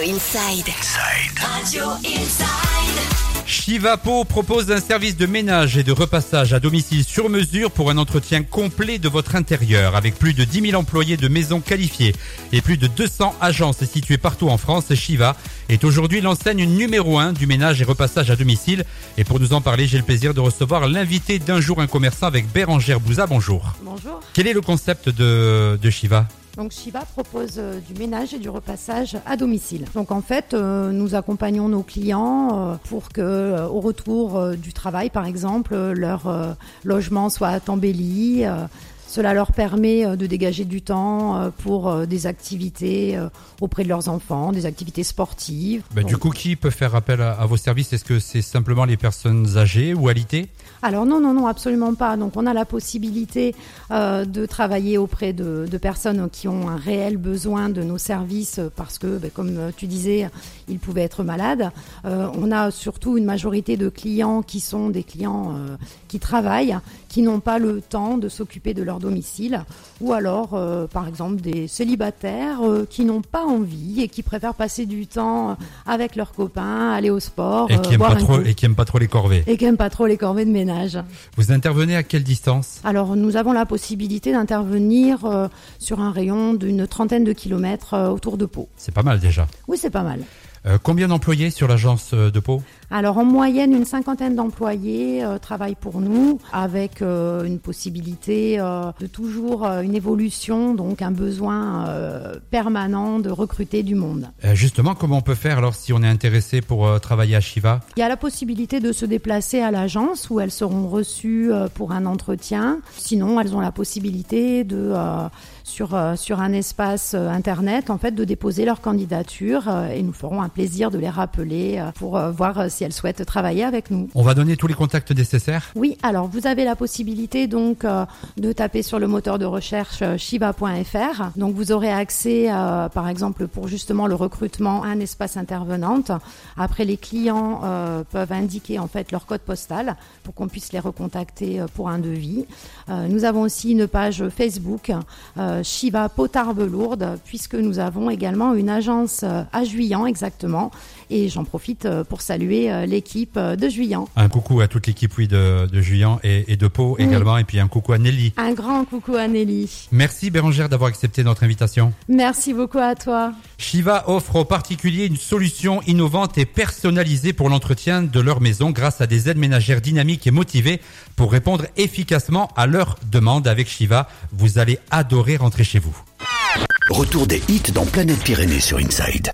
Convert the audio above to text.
Radio Inside. Radio Inside. Shivapo propose un service de ménage et de repassage à domicile sur mesure pour un entretien complet de votre intérieur. Avec plus de 10 000 employés de maisons qualifiées et plus de 200 agences situées partout en France, Shiva est aujourd'hui l'enseigne numéro 1 du ménage et repassage à domicile. Et pour nous en parler, j'ai le plaisir de recevoir l'invité d'un jour un commerçant avec Bérangère Bouza. Bonjour. Bonjour. Quel est le concept de, de Shiva? Donc Shiva propose euh, du ménage et du repassage à domicile. Donc en fait, euh, nous accompagnons nos clients euh, pour que au retour du travail par exemple, leur logement soit embelli. Cela leur permet euh, de dégager du temps euh, pour euh, des activités auprès de leurs enfants, des activités sportives. Ben, Du coup, qui peut faire appel à, à vos services? Est-ce que c'est simplement les personnes âgées ou alitées? Alors non, non, non, absolument pas. Donc on a la possibilité euh, de travailler auprès de, de personnes qui ont un réel besoin de nos services parce que, ben, comme tu disais, ils pouvaient être malades. Euh, on a surtout une majorité de clients qui sont des clients euh, qui travaillent, qui n'ont pas le temps de s'occuper de leur domicile, ou alors, euh, par exemple, des célibataires euh, qui n'ont pas envie et qui préfèrent passer du temps avec leurs copains, aller au sport, et euh, qui, aiment boire pas trop, et qui aiment pas trop les corvées et qui n'aiment pas trop les corvées de ménage. Vous intervenez à quelle distance? Alors, nous avons la possibilité d'intervenir sur un rayon d'une trentaine de kilomètres autour de Pau. C'est pas mal déjà. Oui, c'est pas mal. Euh, combien d'employés sur l'agence euh, de Pau? Alors, en moyenne, une cinquantaine d'employés euh, travaillent pour nous, avec euh, une possibilité de toujours une évolution, donc un besoin permanent de recruter du monde. Justement, comment on peut faire alors si on est intéressé pour travailler à Shiva? Il y a la possibilité de se déplacer à l'agence où elles seront reçues pour un entretien. Sinon, elles ont la possibilité de sur sur un espace internet en fait de déposer leur candidature et nous ferons un plaisir de les rappeler euh, pour euh, voir euh, si elles souhaitent travailler avec nous. On va donner tous les contacts nécessaires? Oui, alors vous avez la possibilité donc de taper sur le moteur de recherche shiva.fr. Donc vous aurez accès, par exemple, pour justement le recrutement, à un espace intervenante. Après, les clients peuvent indiquer en fait leur code postal pour qu'on puisse les recontacter pour un devis. Nous avons aussi une page Facebook Shiva Potarbes Lourdes, puisque nous avons également une agence à Juillan exactement. Et j'en profite euh, pour saluer euh, l'équipe euh, de Juillan. Un coucou à toute l'équipe oui, de, de Juillan et, et de Pau Oui. également, et puis un coucou à Nelly. Un grand coucou à Nelly. Merci Bérangère d'avoir accepté notre invitation. Merci beaucoup à toi. Shiva offre aux particuliers une solution innovante et personnalisée pour l'entretien de leur maison grâce à des aides ménagères dynamiques et motivées pour répondre efficacement à leurs demandes. Avec Shiva, vous allez adorer rentrer chez vous. Retour des hits dans Planète Pyrénées sur Inside.